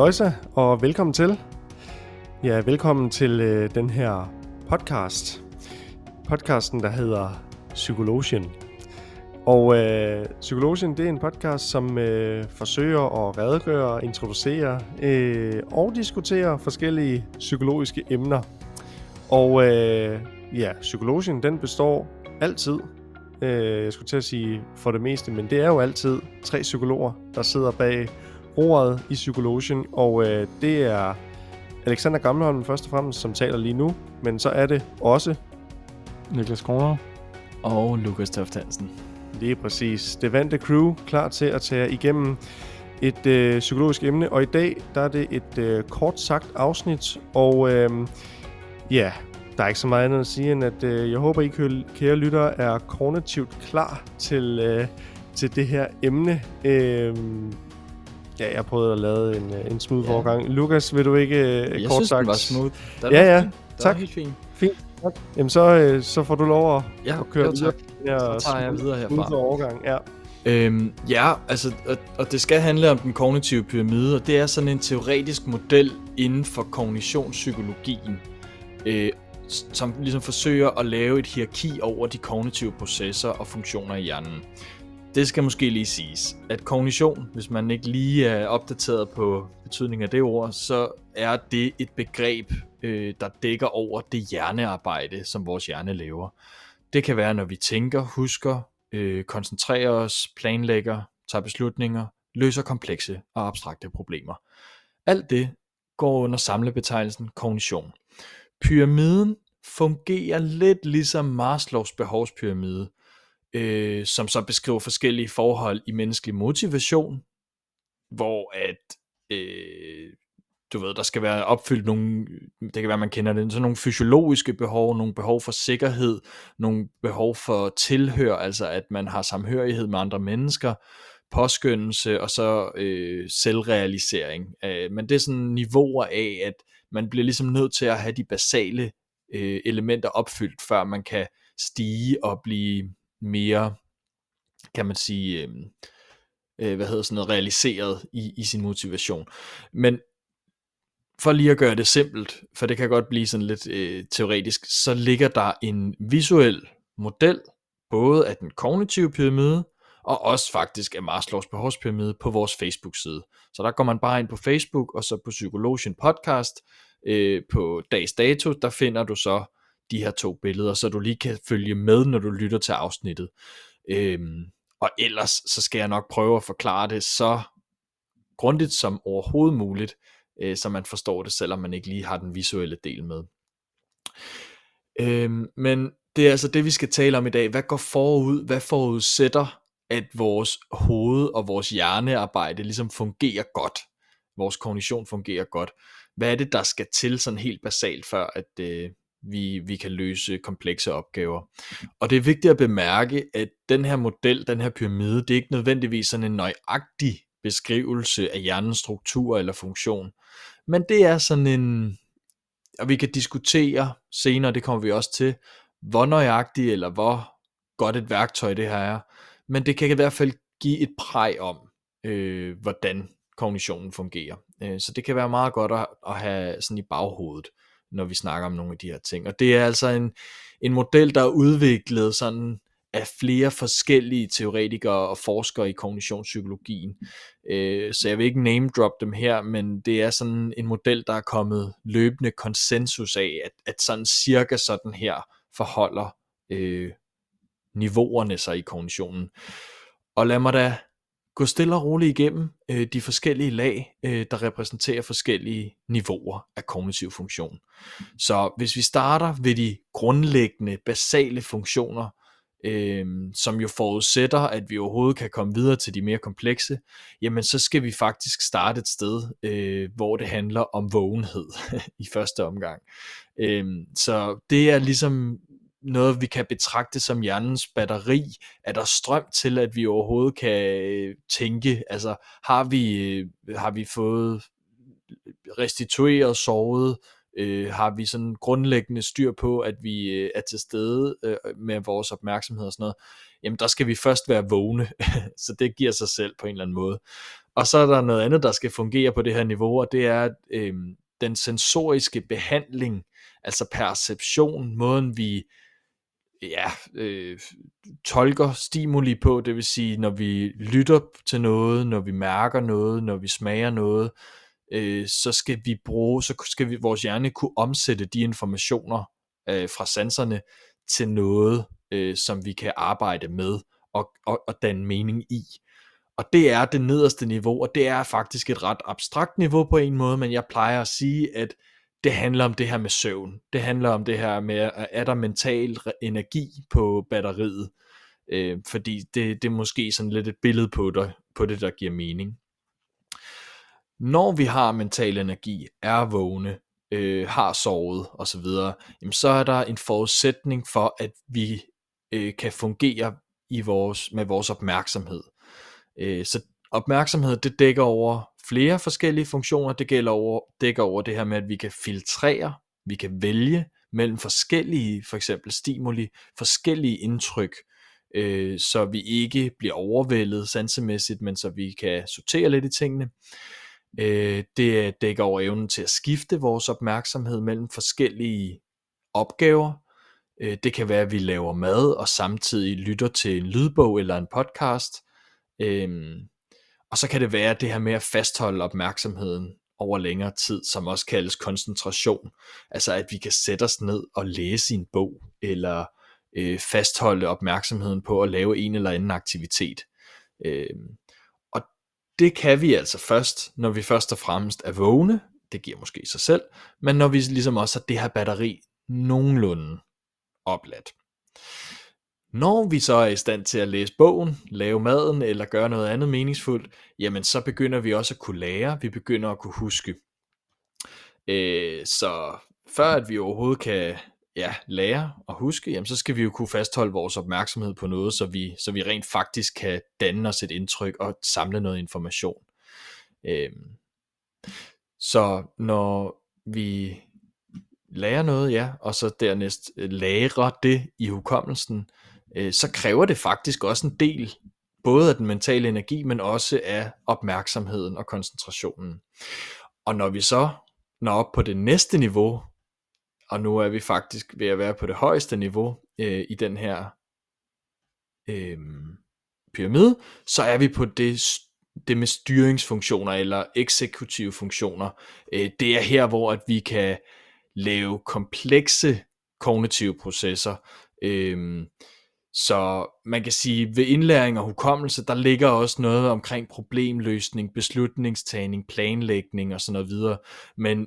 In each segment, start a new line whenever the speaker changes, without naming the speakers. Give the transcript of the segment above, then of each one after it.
Halløjsa, og velkommen til. Ja, velkommen til øh, den her podcast. Podcasten, der hedder Psykologien. Og øh, Psykologien, det er en podcast, som øh, forsøger at redegøre, introducere øh, og diskutere forskellige psykologiske emner. Og øh, ja, Psykologien, den består altid, øh, jeg skulle til at sige for det meste, men det er jo altid tre psykologer, der sidder bag roret i Psykologien, og øh, det er Alexander Gamleholm først og fremmest, som taler lige nu, men så er det også
Niklas Kroner og Lukas Toft Hansen.
Lige præcis. Det vante crew klar til at tage igennem et øh, psykologisk emne, og i dag der er det et øh, kort sagt afsnit, og øh, ja, der er ikke så meget andet at sige, end at øh, jeg håber, I kære lyttere er kognitivt klar til, øh, til det her emne. Øh, ja, jeg prøvede at lave en, øh, en smooth ja. overgang. Lukas, vil du ikke øh,
jeg
kort
synes, sagt?
sagt?
var smooth.
Den ja, ja.
Det
tak.
helt fint.
Fint. Tak. Jamen, så, øh, så får du lov at,
Ja,
at køre
jo,
videre.
tak.
Ja,
Så tager jeg videre herfra.
Overgang, ja.
Øhm, ja, altså, og, og det skal handle om den kognitive pyramide, og det er sådan en teoretisk model inden for kognitionspsykologien, øh, som ligesom forsøger at lave et hierarki over de kognitive processer og funktioner i hjernen. Det skal måske lige siges, at kognition, hvis man ikke lige er opdateret på betydningen af det ord, så er det et begreb, øh, der dækker over det hjernearbejde, som vores hjerne laver. Det kan være, når vi tænker, husker, øh, koncentrerer os, planlægger, tager beslutninger, løser komplekse og abstrakte problemer. Alt det går under samlebetegnelsen kognition. Pyramiden fungerer lidt ligesom Maslows behovspyramide, øh, som så beskriver forskellige forhold i menneskelig motivation, hvor at øh, du ved, der skal være opfyldt nogle, det kan være, man kender det, sådan nogle fysiologiske behov, nogle behov for sikkerhed, nogle behov for tilhør, altså at man har samhørighed med andre mennesker, påskyndelse og så øh, selvrealisering. Øh, men det er sådan niveauer af, at man bliver ligesom nødt til at have de basale øh, elementer opfyldt, før man kan stige og blive mere, kan man sige, øhm, øh, hvad hedder sådan noget, realiseret i, i sin motivation. Men for lige at gøre det simpelt, for det kan godt blive sådan lidt øh, teoretisk, så ligger der en visuel model, både af den kognitive pyramide, og også faktisk af Maslows behovspyramide på vores Facebook-side. Så der går man bare ind på Facebook, og så på Psykologien Podcast, øh, på dags dato, der finder du så de her to billeder, så du lige kan følge med, når du lytter til afsnittet. Øhm, og ellers, så skal jeg nok prøve at forklare det så grundigt som overhovedet muligt, øh, så man forstår det, selvom man ikke lige har den visuelle del med. Øhm, men det er altså det, vi skal tale om i dag. Hvad går forud? Hvad forudsætter, at vores hoved og vores hjernearbejde ligesom fungerer godt? Vores kognition fungerer godt. Hvad er det, der skal til sådan helt basalt, før at øh, vi, vi kan løse komplekse opgaver? Og det er vigtigt at bemærke, at den her model, den her pyramide, det er ikke nødvendigvis sådan en nøjagtig beskrivelse af hjernens struktur eller funktion. Men det er sådan en, og vi kan diskutere senere, det kommer vi også til, hvor nøjagtig eller hvor godt et værktøj det her er. Men det kan i hvert fald give et præg om, øh, hvordan kognitionen fungerer. Øh, så det kan være meget godt at, at have sådan i baghovedet, når vi snakker om nogle af de her ting. Og det er altså en, en model, der er udviklet sådan af flere forskellige teoretikere og forskere i kognitionspsykologien. Øh, så jeg vil ikke name drop dem her, men det er sådan en model, der er kommet løbende konsensus af, at, at sådan cirka sådan her forholder øh, niveauerne sig i kognitionen. Og lad mig da gå stille og roligt igennem øh, de forskellige lag, øh, der repræsenterer forskellige niveauer af kognitiv funktion. Så hvis vi starter ved de grundlæggende, basale funktioner, øh, som jo forudsætter, at vi overhovedet kan komme videre til de mere komplekse, jamen så skal vi faktisk starte et sted, øh, hvor det handler om vågenhed i første omgang. Øh, så det er ligesom noget, vi kan betragte som hjernens batteri. Er der strøm til, at vi overhovedet kan øh, tænke? Altså, har vi, øh, har vi fået øh, restitueret, sovet? Øh, har vi sådan grundlæggende styr på, at vi øh, er til stede øh, med vores opmærksomhed og sådan noget? Jamen, der skal vi først være vågne, så det giver sig selv på en eller anden måde. og så er der noget andet, der skal fungere på det her niveau, og det er øh, den sensoriske behandling, altså perception, måden vi ja, øh, tolker stimuli på, det vil sige, når vi lytter til noget, når vi mærker noget, når vi smager noget, øh, så skal vi bruge, så skal vi, vores hjerne kunne omsætte de informationer øh, fra sanserne til noget, øh, som vi kan arbejde med og, og, og danne mening i. Og det er det nederste niveau, og det er faktisk et ret abstrakt niveau på en måde, men jeg plejer at sige, at det handler om det her med søvn. Det handler om det her med, er der mental energi på batteriet? Øh, fordi det, det er måske sådan lidt et billede på det, på det, der giver mening. Når vi har mental energi, er vågne, øh, har sovet osv., jamen så er der en forudsætning for, at vi øh, kan fungere i vores, med vores opmærksomhed. Øh, så opmærksomhed, det dækker over flere forskellige funktioner. Det gælder over, dækker over det her med, at vi kan filtrere, vi kan vælge mellem forskellige, for eksempel stimuli, forskellige indtryk, øh, så vi ikke bliver overvældet sansemæssigt, men så vi kan sortere lidt i tingene. Øh, det dækker over evnen til at skifte vores opmærksomhed mellem forskellige opgaver. Øh, det kan være, at vi laver mad og samtidig lytter til en lydbog eller en podcast. Øh, og så kan det være det her med at fastholde opmærksomheden over længere tid, som også kaldes koncentration. Altså at vi kan sætte os ned og læse en bog, eller øh, fastholde opmærksomheden på at lave en eller anden aktivitet. Øh, og det kan vi altså først, når vi først og fremmest er vågne, det giver måske sig selv, men når vi ligesom også har det her batteri nogenlunde opladt. Når vi så er i stand til at læse bogen, lave maden eller gøre noget andet meningsfuldt, jamen så begynder vi også at kunne lære, vi begynder at kunne huske. Øh, så før at vi overhovedet kan ja, lære og huske, jamen så skal vi jo kunne fastholde vores opmærksomhed på noget, så vi, så vi rent faktisk kan danne os et indtryk og samle noget information. Øh, så når vi lærer noget, ja, og så dernæst øh, lærer det i hukommelsen, øh, så kræver det faktisk også en del, både af den mentale energi, men også af opmærksomheden og koncentrationen. Og når vi så når op på det næste niveau, og nu er vi faktisk ved at være på det højeste niveau øh, i den her øh, pyramide, så er vi på det, det med styringsfunktioner eller eksekutive funktioner. Øh, det er her, hvor at vi kan lave komplekse kognitive processer, øh, så man kan sige, ved indlæring og hukommelse, der ligger også noget omkring problemløsning, beslutningstagning, planlægning og sådan noget videre. Men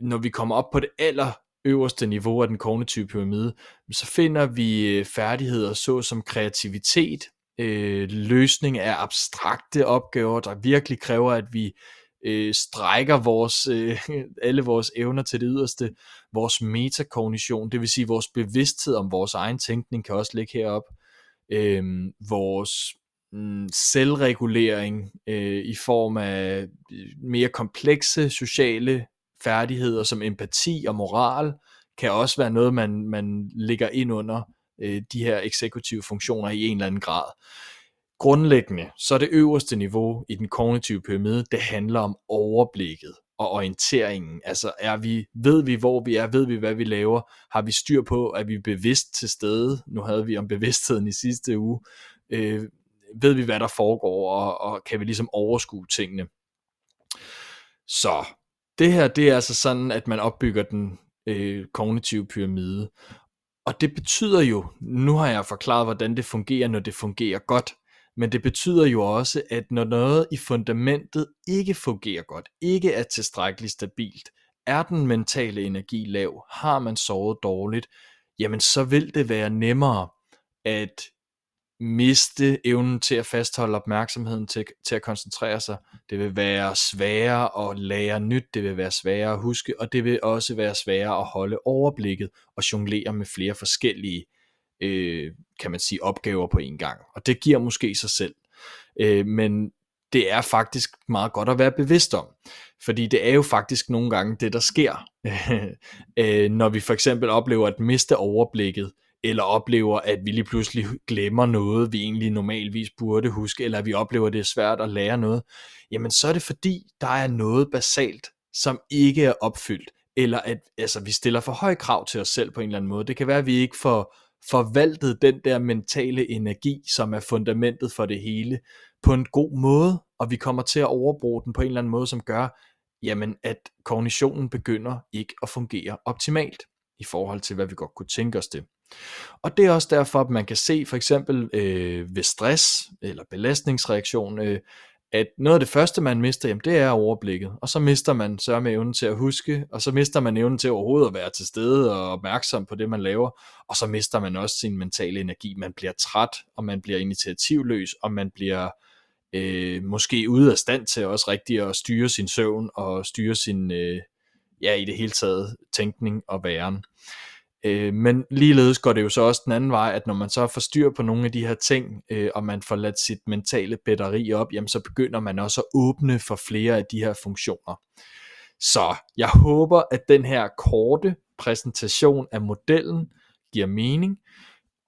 når vi kommer op på det aller øverste niveau af den kognitive pyramide, så finder vi øh, færdigheder såsom kreativitet, øh, løsning af abstrakte opgaver, der virkelig kræver, at vi øh, strækker vores, øh, alle vores evner til det yderste. Vores metakognition, det vil sige vores bevidsthed om vores egen tænkning, kan også ligge herop. Øh, vores mm, selvregulering øh, i form af øh, mere komplekse sociale færdigheder som empati og moral, kan også være noget, man, man ligger ind under øh, de her eksekutive funktioner i en eller anden grad grundlæggende, så er det øverste niveau i den kognitive pyramide, det handler om overblikket og orienteringen. Altså er vi, ved vi hvor vi er, ved vi hvad vi laver, har vi styr på, at vi bevidst til stede, nu havde vi om bevidstheden i sidste uge, øh, ved vi hvad der foregår, og, og kan vi ligesom overskue tingene. Så det her, det er altså sådan, at man opbygger den øh, kognitive pyramide. Og det betyder jo, nu har jeg forklaret, hvordan det fungerer, når det fungerer godt. Men det betyder jo også, at når noget i fundamentet ikke fungerer godt, ikke er tilstrækkeligt stabilt, er den mentale energi lav, har man sovet dårligt, jamen så vil det være nemmere at miste evnen til at fastholde opmærksomheden til, til at koncentrere sig. Det vil være sværere at lære nyt, det vil være sværere at huske, og det vil også være sværere at holde overblikket og jonglere med flere forskellige øh, kan man sige, opgaver på en gang. Og det giver måske sig selv. Øh, men det er faktisk meget godt at være bevidst om. Fordi det er jo faktisk nogle gange det, der sker, øh, når vi for eksempel oplever at miste overblikket eller oplever, at vi lige pludselig glemmer noget, vi egentlig normalvis burde huske, eller at vi oplever, at det er svært at lære noget, jamen så er det fordi, der er noget basalt, som ikke er opfyldt, eller at altså, vi stiller for høje krav til os selv på en eller anden måde. Det kan være, at vi ikke får forvaltet den der mentale energi, som er fundamentet for det hele, på en god måde, og vi kommer til at overbruge den på en eller anden måde, som gør, jamen, at kognitionen begynder ikke at fungere optimalt i forhold til, hvad vi godt kunne tænke os det. Og det er også derfor, at man kan se for eksempel øh, ved stress eller belastningsreaktion, øh, at noget af det første, man mister, jamen, det er overblikket. Og så mister man så med evnen til at huske, og så mister man evnen til overhovedet at være til stede og opmærksom på det, man laver. Og så mister man også sin mentale energi. Man bliver træt, og man bliver initiativløs, og man bliver øh, måske ude af stand til også rigtigt at styre sin søvn og styre sin, øh, ja i det hele taget, tænkning og væren. Øh, men ligeledes går det jo så også den anden vej, at når man så får styr på nogle af de her ting, øh, og man får ladt sit mentale batteri op, jamen så begynder man også at åbne for flere af de her funktioner. Så jeg håber, at den her korte præsentation af modellen giver mening,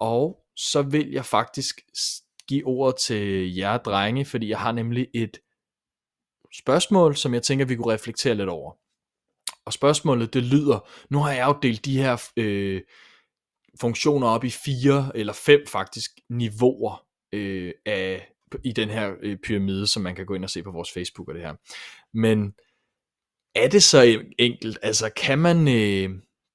og så vil jeg faktisk give ordet til jer drenge, fordi jeg har nemlig et spørgsmål, som jeg tænker, vi kunne reflektere lidt over. Og spørgsmålet det lyder, nu har jeg jo delt de her øh, funktioner op i fire eller fem faktisk niveauer øh, af i den her øh, pyramide, som man kan gå ind og se på vores Facebook og det her. Men er det så enkelt? Altså kan man, øh,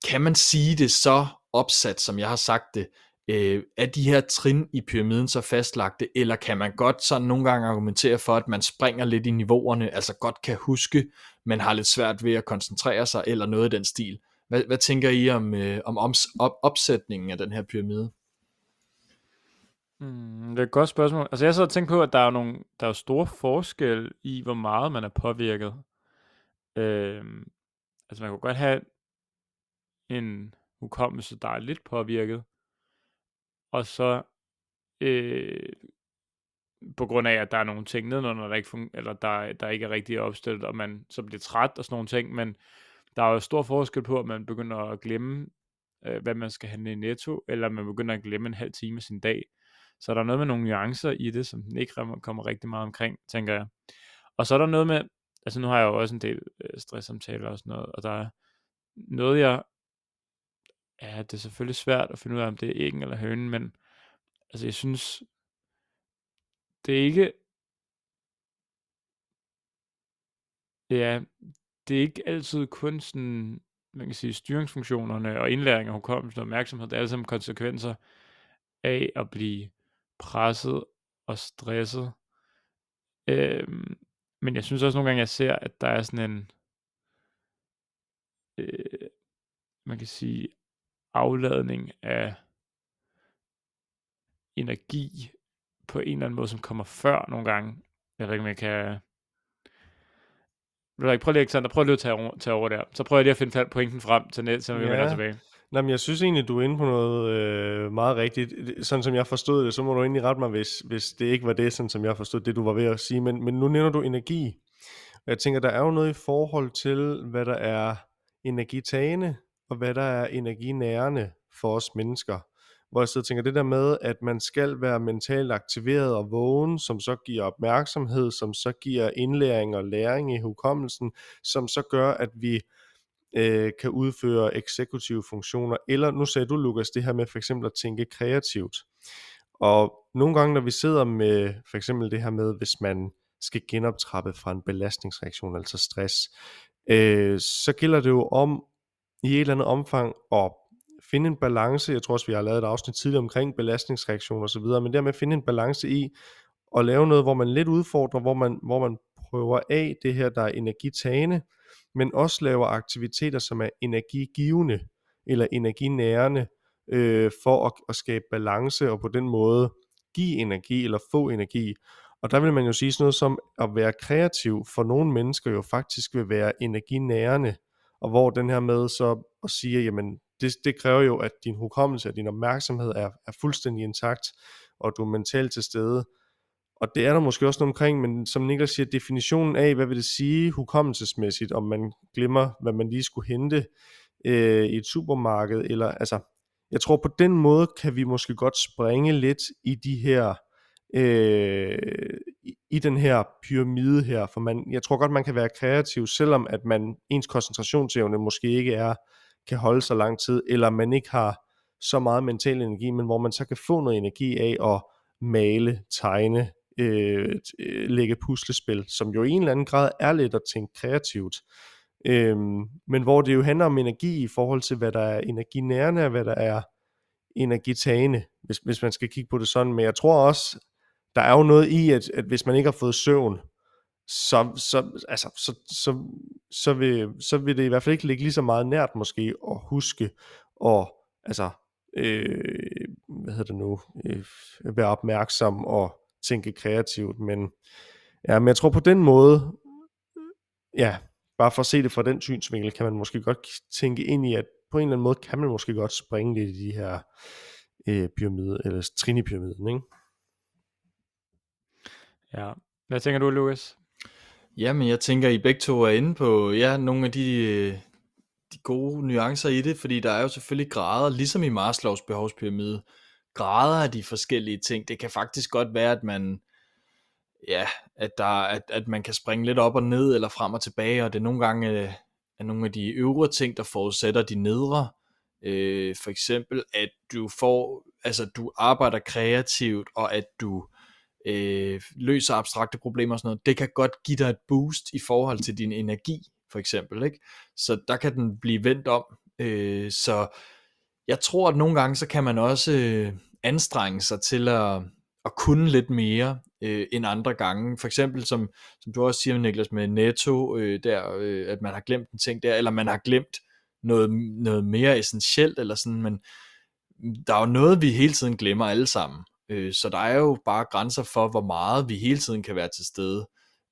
kan man sige det så opsat, som jeg har sagt det, øh, er de her trin i pyramiden så fastlagte, eller kan man godt sådan nogle gange argumentere for, at man springer lidt i niveauerne, altså godt kan huske, men har lidt svært ved at koncentrere sig, eller noget i den stil. Hvad, hvad tænker I om, øh, om oms, op, opsætningen af den her pyramide?
Mm, det er et godt spørgsmål. Altså jeg så og tænkte på, at der er, nogle, der er store forskel i, hvor meget man er påvirket. Øh, altså man kunne godt have en hukommelse, der er lidt påvirket, og så øh, på grund af, at der er nogle ting nedenunder, der ikke, fun- eller der, der ikke er rigtig opstillet, og man så bliver træt og sådan nogle ting, men der er jo stor forskel på, at man begynder at glemme, øh, hvad man skal handle i netto, eller man begynder at glemme en halv time af sin dag. Så der er noget med nogle nuancer i det, som ikke kommer rigtig meget omkring, tænker jeg. Og så er der noget med, altså nu har jeg jo også en del øh, stresssamtaler og sådan noget, og der er noget, jeg ja, det er selvfølgelig svært at finde ud af, om det er æggen eller hønen, men altså jeg synes, det er ikke, ja, det er ikke altid kun sådan, man kan sige, styringsfunktionerne og indlæring og hukommelsen og opmærksomhed, det er alle sammen konsekvenser af at blive presset og stresset. Øhm, men jeg synes også nogle gange, jeg ser, at der er sådan en, øh, man kan sige, afladning af energi på en eller anden måde, som kommer før nogle gange. Jeg ved ikke, om jeg kan... Vil du ikke prøve lige, Alexander, prøv lige at tage over, tage over der. Så prøver jeg lige at finde pointen frem til net, så vi ja. vender tilbage.
Nå, men jeg synes egentlig, du er inde på noget øh, meget rigtigt. Sådan som jeg forstod det, så må du egentlig rette mig, hvis, hvis det ikke var det, sådan som jeg forstod det, du var ved at sige. Men, men nu nævner du energi. Og jeg tænker, der er jo noget i forhold til, hvad der er energitagende, og hvad der er energinærende for os mennesker. Hvor jeg så tænker, det der med, at man skal være mentalt aktiveret og vågen, som så giver opmærksomhed, som så giver indlæring og læring i hukommelsen, som så gør, at vi øh, kan udføre eksekutive funktioner. Eller nu sagde du, Lukas, det her med for eksempel at tænke kreativt. Og nogle gange, når vi sidder med for eksempel det her med, hvis man skal genoptrappe fra en belastningsreaktion, altså stress, øh, så gælder det jo om i et eller andet omfang at finde en balance, jeg tror også vi har lavet et afsnit tidligere omkring belastningsreaktioner osv., men det med finde en balance i at lave noget, hvor man lidt udfordrer, hvor man, hvor man prøver af det her, der er energitagende, men også laver aktiviteter, som er energigivende eller energinærende, øh, for at, at skabe balance og på den måde give energi eller få energi. Og der vil man jo sige sådan noget som at være kreativ for nogle mennesker jo faktisk vil være energinærende, og hvor den her med så at sige, jamen det, det kræver jo, at din hukommelse og din opmærksomhed er, er fuldstændig intakt, og du er mentalt til stede. Og det er der måske også noget omkring, men som Niklas siger, definitionen af, hvad vil det sige hukommelsesmæssigt, om man glemmer, hvad man lige skulle hente øh, i et supermarked, eller altså, jeg tror på den måde kan vi måske godt springe lidt i de her øh, i, den her pyramide her, for man, jeg tror godt man kan være kreativ, selvom at man ens koncentrationsevne måske ikke er kan holde så lang tid, eller man ikke har så meget mental energi, men hvor man så kan få noget energi af at male, tegne, øh, øh lægge puslespil, som jo i en eller anden grad er lidt at tænke kreativt. Øhm, men hvor det jo handler om energi i forhold til, hvad der er energinærende, og hvad der er energitagende, hvis, hvis man skal kigge på det sådan. Men jeg tror også, der er jo noget i, at, at hvis man ikke har fået søvn, så, så, altså, så, så, så, vil, så vil det i hvert fald ikke ligge lige så meget nært måske at huske og altså, øh, hvad hedder det nu, øh, være opmærksom og tænke kreativt, men ja, men jeg tror på den måde, ja, bare for at se det fra den synsvinkel, kan man måske godt tænke ind i, at på en eller anden måde kan man måske godt springe lidt i de her øh, pyramide, eller trinipyramiden, ikke?
Ja. Hvad tænker du, Lukas?
Jamen, jeg tænker, I begge to er inde på ja, nogle af de, de gode nuancer i det, fordi der er jo selvfølgelig grader, ligesom i Maslows behovspyramide, grader af de forskellige ting. Det kan faktisk godt være, at man ja, at, der, at, at man kan springe lidt op og ned, eller frem og tilbage, og det er nogle gange øh, er nogle af de øvre ting, der forudsætter de nedre. Øh, for eksempel, at du får, altså du arbejder kreativt, og at du øh, løser abstrakte problemer og sådan noget, det kan godt give dig et boost i forhold til din energi, for eksempel. Ikke? Så der kan den blive vendt om. Øh, så jeg tror, at nogle gange, så kan man også øh, anstrenge sig til at, at kunne lidt mere øh, end andre gange. For eksempel, som, som du også siger, Niklas, med netto, øh, der, øh, at man har glemt en ting der, eller man har glemt noget, noget mere essentielt, eller sådan, men der er jo noget, vi hele tiden glemmer alle sammen. Øh, så der er jo bare grænser for, hvor meget vi hele tiden kan være til stede.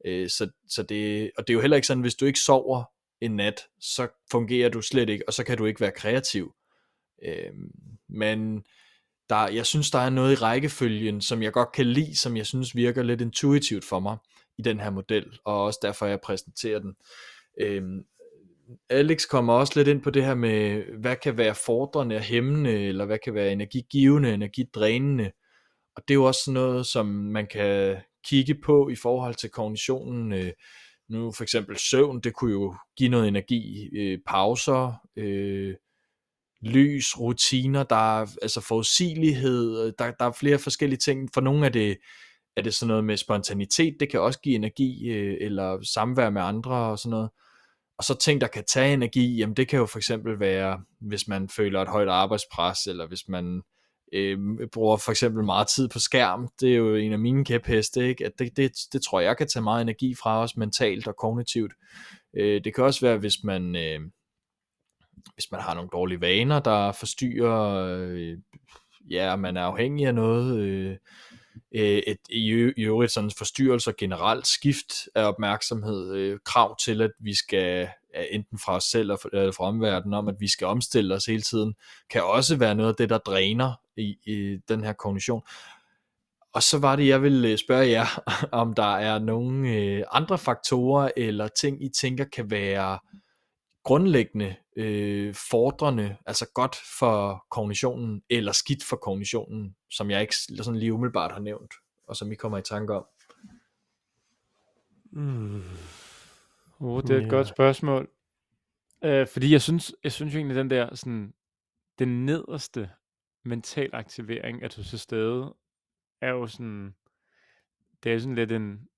Øh, så, så det, og det er jo heller ikke sådan, hvis du ikke sover en nat, så fungerer du slet ikke, og så kan du ikke være kreativ. Øh, men der, jeg synes, der er noget i rækkefølgen, som jeg godt kan lide, som jeg synes virker lidt intuitivt for mig i den her model, og også derfor jeg præsenterer den. Øhm, Alex kommer også lidt ind på det her med, hvad kan være fordrende og hæmmende, eller hvad kan være energigivende, energidrænende, og det er jo også noget, som man kan kigge på i forhold til kognitionen. Øh, nu for eksempel søvn, det kunne jo give noget energi, øh, pauser, øh, lys, rutiner, der er altså forudsigelighed, øh, der, der er flere forskellige ting. For nogle er det, er det sådan noget med spontanitet, det kan også give energi, øh, eller samvær med andre og sådan noget. Og så ting, der kan tage energi, jamen det kan jo for eksempel være, hvis man føler et højt arbejdspres, eller hvis man øh, bruger for eksempel meget tid på skærm. Det er jo en af mine kæpheste, ikke? at det, det, det tror jeg kan tage meget energi fra os mentalt og kognitivt. Øh, det kan også være, hvis man... Øh, hvis man har nogle dårlige vaner, der forstyrrer, øh, ja, man er afhængig af noget, øh, øh et, i, i øvrigt sådan forstyrrelser generelt, skift af opmærksomhed, øh, krav til, at vi skal, enten fra os selv eller øh, fra omverdenen, om at vi skal omstille os hele tiden, kan også være noget af det, der dræner i, i den her kognition. Og så var det, jeg ville øh, spørge jer, om der er nogle øh, andre faktorer eller ting, I tænker kan være grundlæggende øh, fordrende, altså godt for kognitionen, eller skidt for kognitionen, som jeg ikke sådan lige umiddelbart har nævnt, og som I kommer i tanke om?
Mm. Oh, det er et yeah. godt spørgsmål. Øh, fordi jeg synes, jeg synes jo egentlig, den der sådan, den nederste mental aktivering at du til stede, er jo sådan, det er sådan lidt en,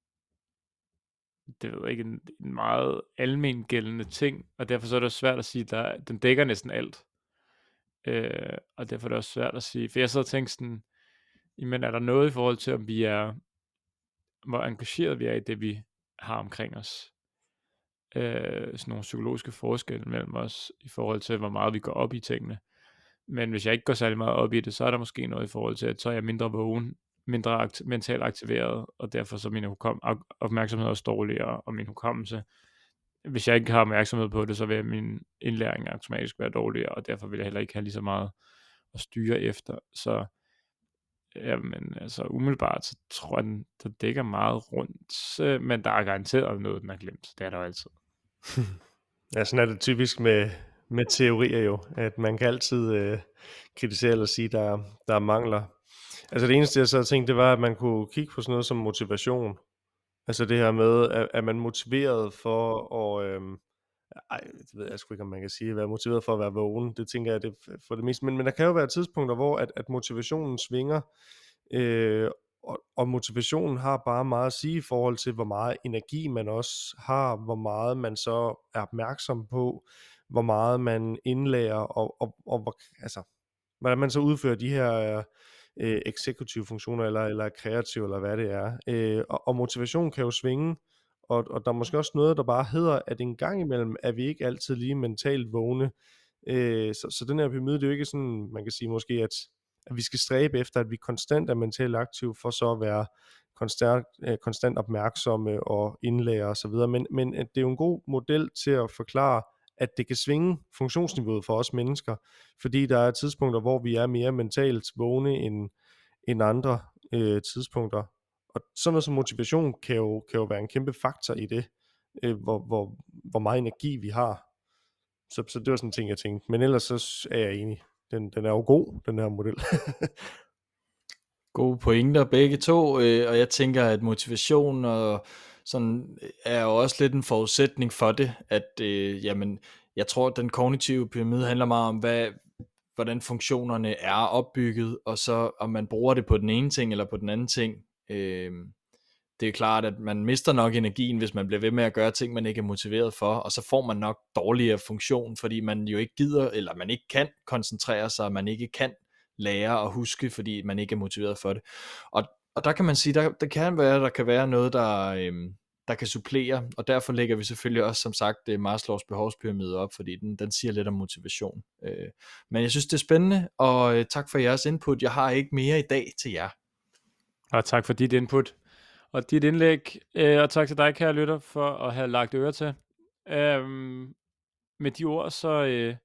det ved jeg ikke, en, en meget almen gældende ting, og derfor så er det svært at sige, der, den dækker næsten alt. Øh, og derfor er det også svært at sige, for jeg så og tænkte sådan, jamen er der noget i forhold til, om vi er, hvor engageret vi er i det, vi har omkring os. Øh, sådan nogle psykologiske forskelle mellem os, i forhold til, hvor meget vi går op i tingene. Men hvis jeg ikke går særlig meget op i det, så er der måske noget i forhold til, at så er jeg mindre vågen, mindre akt- mentalt aktiveret, og derfor så min hukom- opmærksomhed også dårligere, og min hukommelse. Hvis jeg ikke har opmærksomhed på det, så vil min indlæring automatisk være dårligere, og derfor vil jeg heller ikke have lige så meget at styre efter. Så jamen, altså umiddelbart, så tror jeg, den der dækker meget rundt, øh, men der er garanteret noget, den har glemt. Det er der jo altid.
ja, sådan er det typisk med, med teorier jo, at man kan altid øh, kritisere eller sige, der, der er mangler. Altså det eneste, jeg så tænkte, det var, at man kunne kigge på sådan noget som motivation. Altså det her med, at, at man motiveret for at... Øh, ej, det ved jeg sgu ikke, om man kan sige, at være motiveret for at være vågen. Det tænker jeg det for det meste. Men, men der kan jo være tidspunkter, hvor at, at motivationen svinger, øh, og, og motivationen har bare meget at sige i forhold til, hvor meget energi man også har, hvor meget man så er opmærksom på, hvor meget man indlærer, og, og, og hvor, altså, hvordan man så udfører de her øh, eksekutive funktioner, eller, eller kreative, eller hvad det er. Øh, og, og motivation kan jo svinge, og, og der er måske også noget, der bare hedder, at en gang imellem er vi ikke altid lige mentalt vågne. Øh, så, så den her pyramide, det er jo ikke sådan, man kan sige måske, at, at vi skal stræbe efter, at vi konstant er mentalt aktive, for så at være konstant, øh, konstant opmærksomme og indlære osv. Men, men øh, det er jo en god model til at forklare, at det kan svinge funktionsniveauet for os mennesker, fordi der er tidspunkter, hvor vi er mere mentalt vågne end, end andre øh, tidspunkter. Og sådan noget som motivation kan jo, kan jo være en kæmpe faktor i det, øh, hvor, hvor, hvor meget energi vi har. Så, så det var sådan en ting, jeg tænkte. Men ellers så er jeg enig. Den, den er jo god, den her model.
Gode pointer begge to, øh, og jeg tænker, at motivation og sådan øh, er jo også lidt en forudsætning for det, at øh, jamen, jeg tror, at den kognitive pyramide handler meget om, hvad, hvordan funktionerne er opbygget, og så om man bruger det på den ene ting eller på den anden ting. Øh, det er klart, at man mister nok energien, hvis man bliver ved med at gøre ting, man ikke er motiveret for, og så får man nok dårligere funktion, fordi man jo ikke gider, eller man ikke kan koncentrere sig, man ikke kan lære og huske, fordi man ikke er motiveret for det. Og, og der kan man sige, der, der kan være, der kan være noget, der, øhm, der kan supplere, og derfor lægger vi selvfølgelig også, som sagt, øh, det Maslows behovspyramide op, fordi den, den siger lidt om motivation. Øh, men jeg synes, det er spændende, og øh, tak for jeres input. Jeg har ikke mere i dag til jer.
Og tak for dit input og dit indlæg, øh, og tak til dig, kære lytter, for at have lagt øre til. Øhm, med de ord, så øh,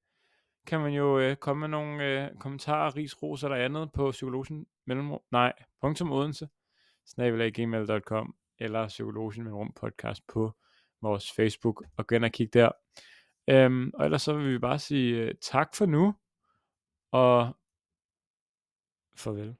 kan man jo øh, komme med nogle øh, kommentarer, ris, ros eller andet på psykologen mellem, nej, punktum Odense, snabelaggmail.com eller psykologen mellem podcast på vores Facebook, og gå ind og kig der. Øhm, og ellers så vil vi bare sige øh, tak for nu, og farvel.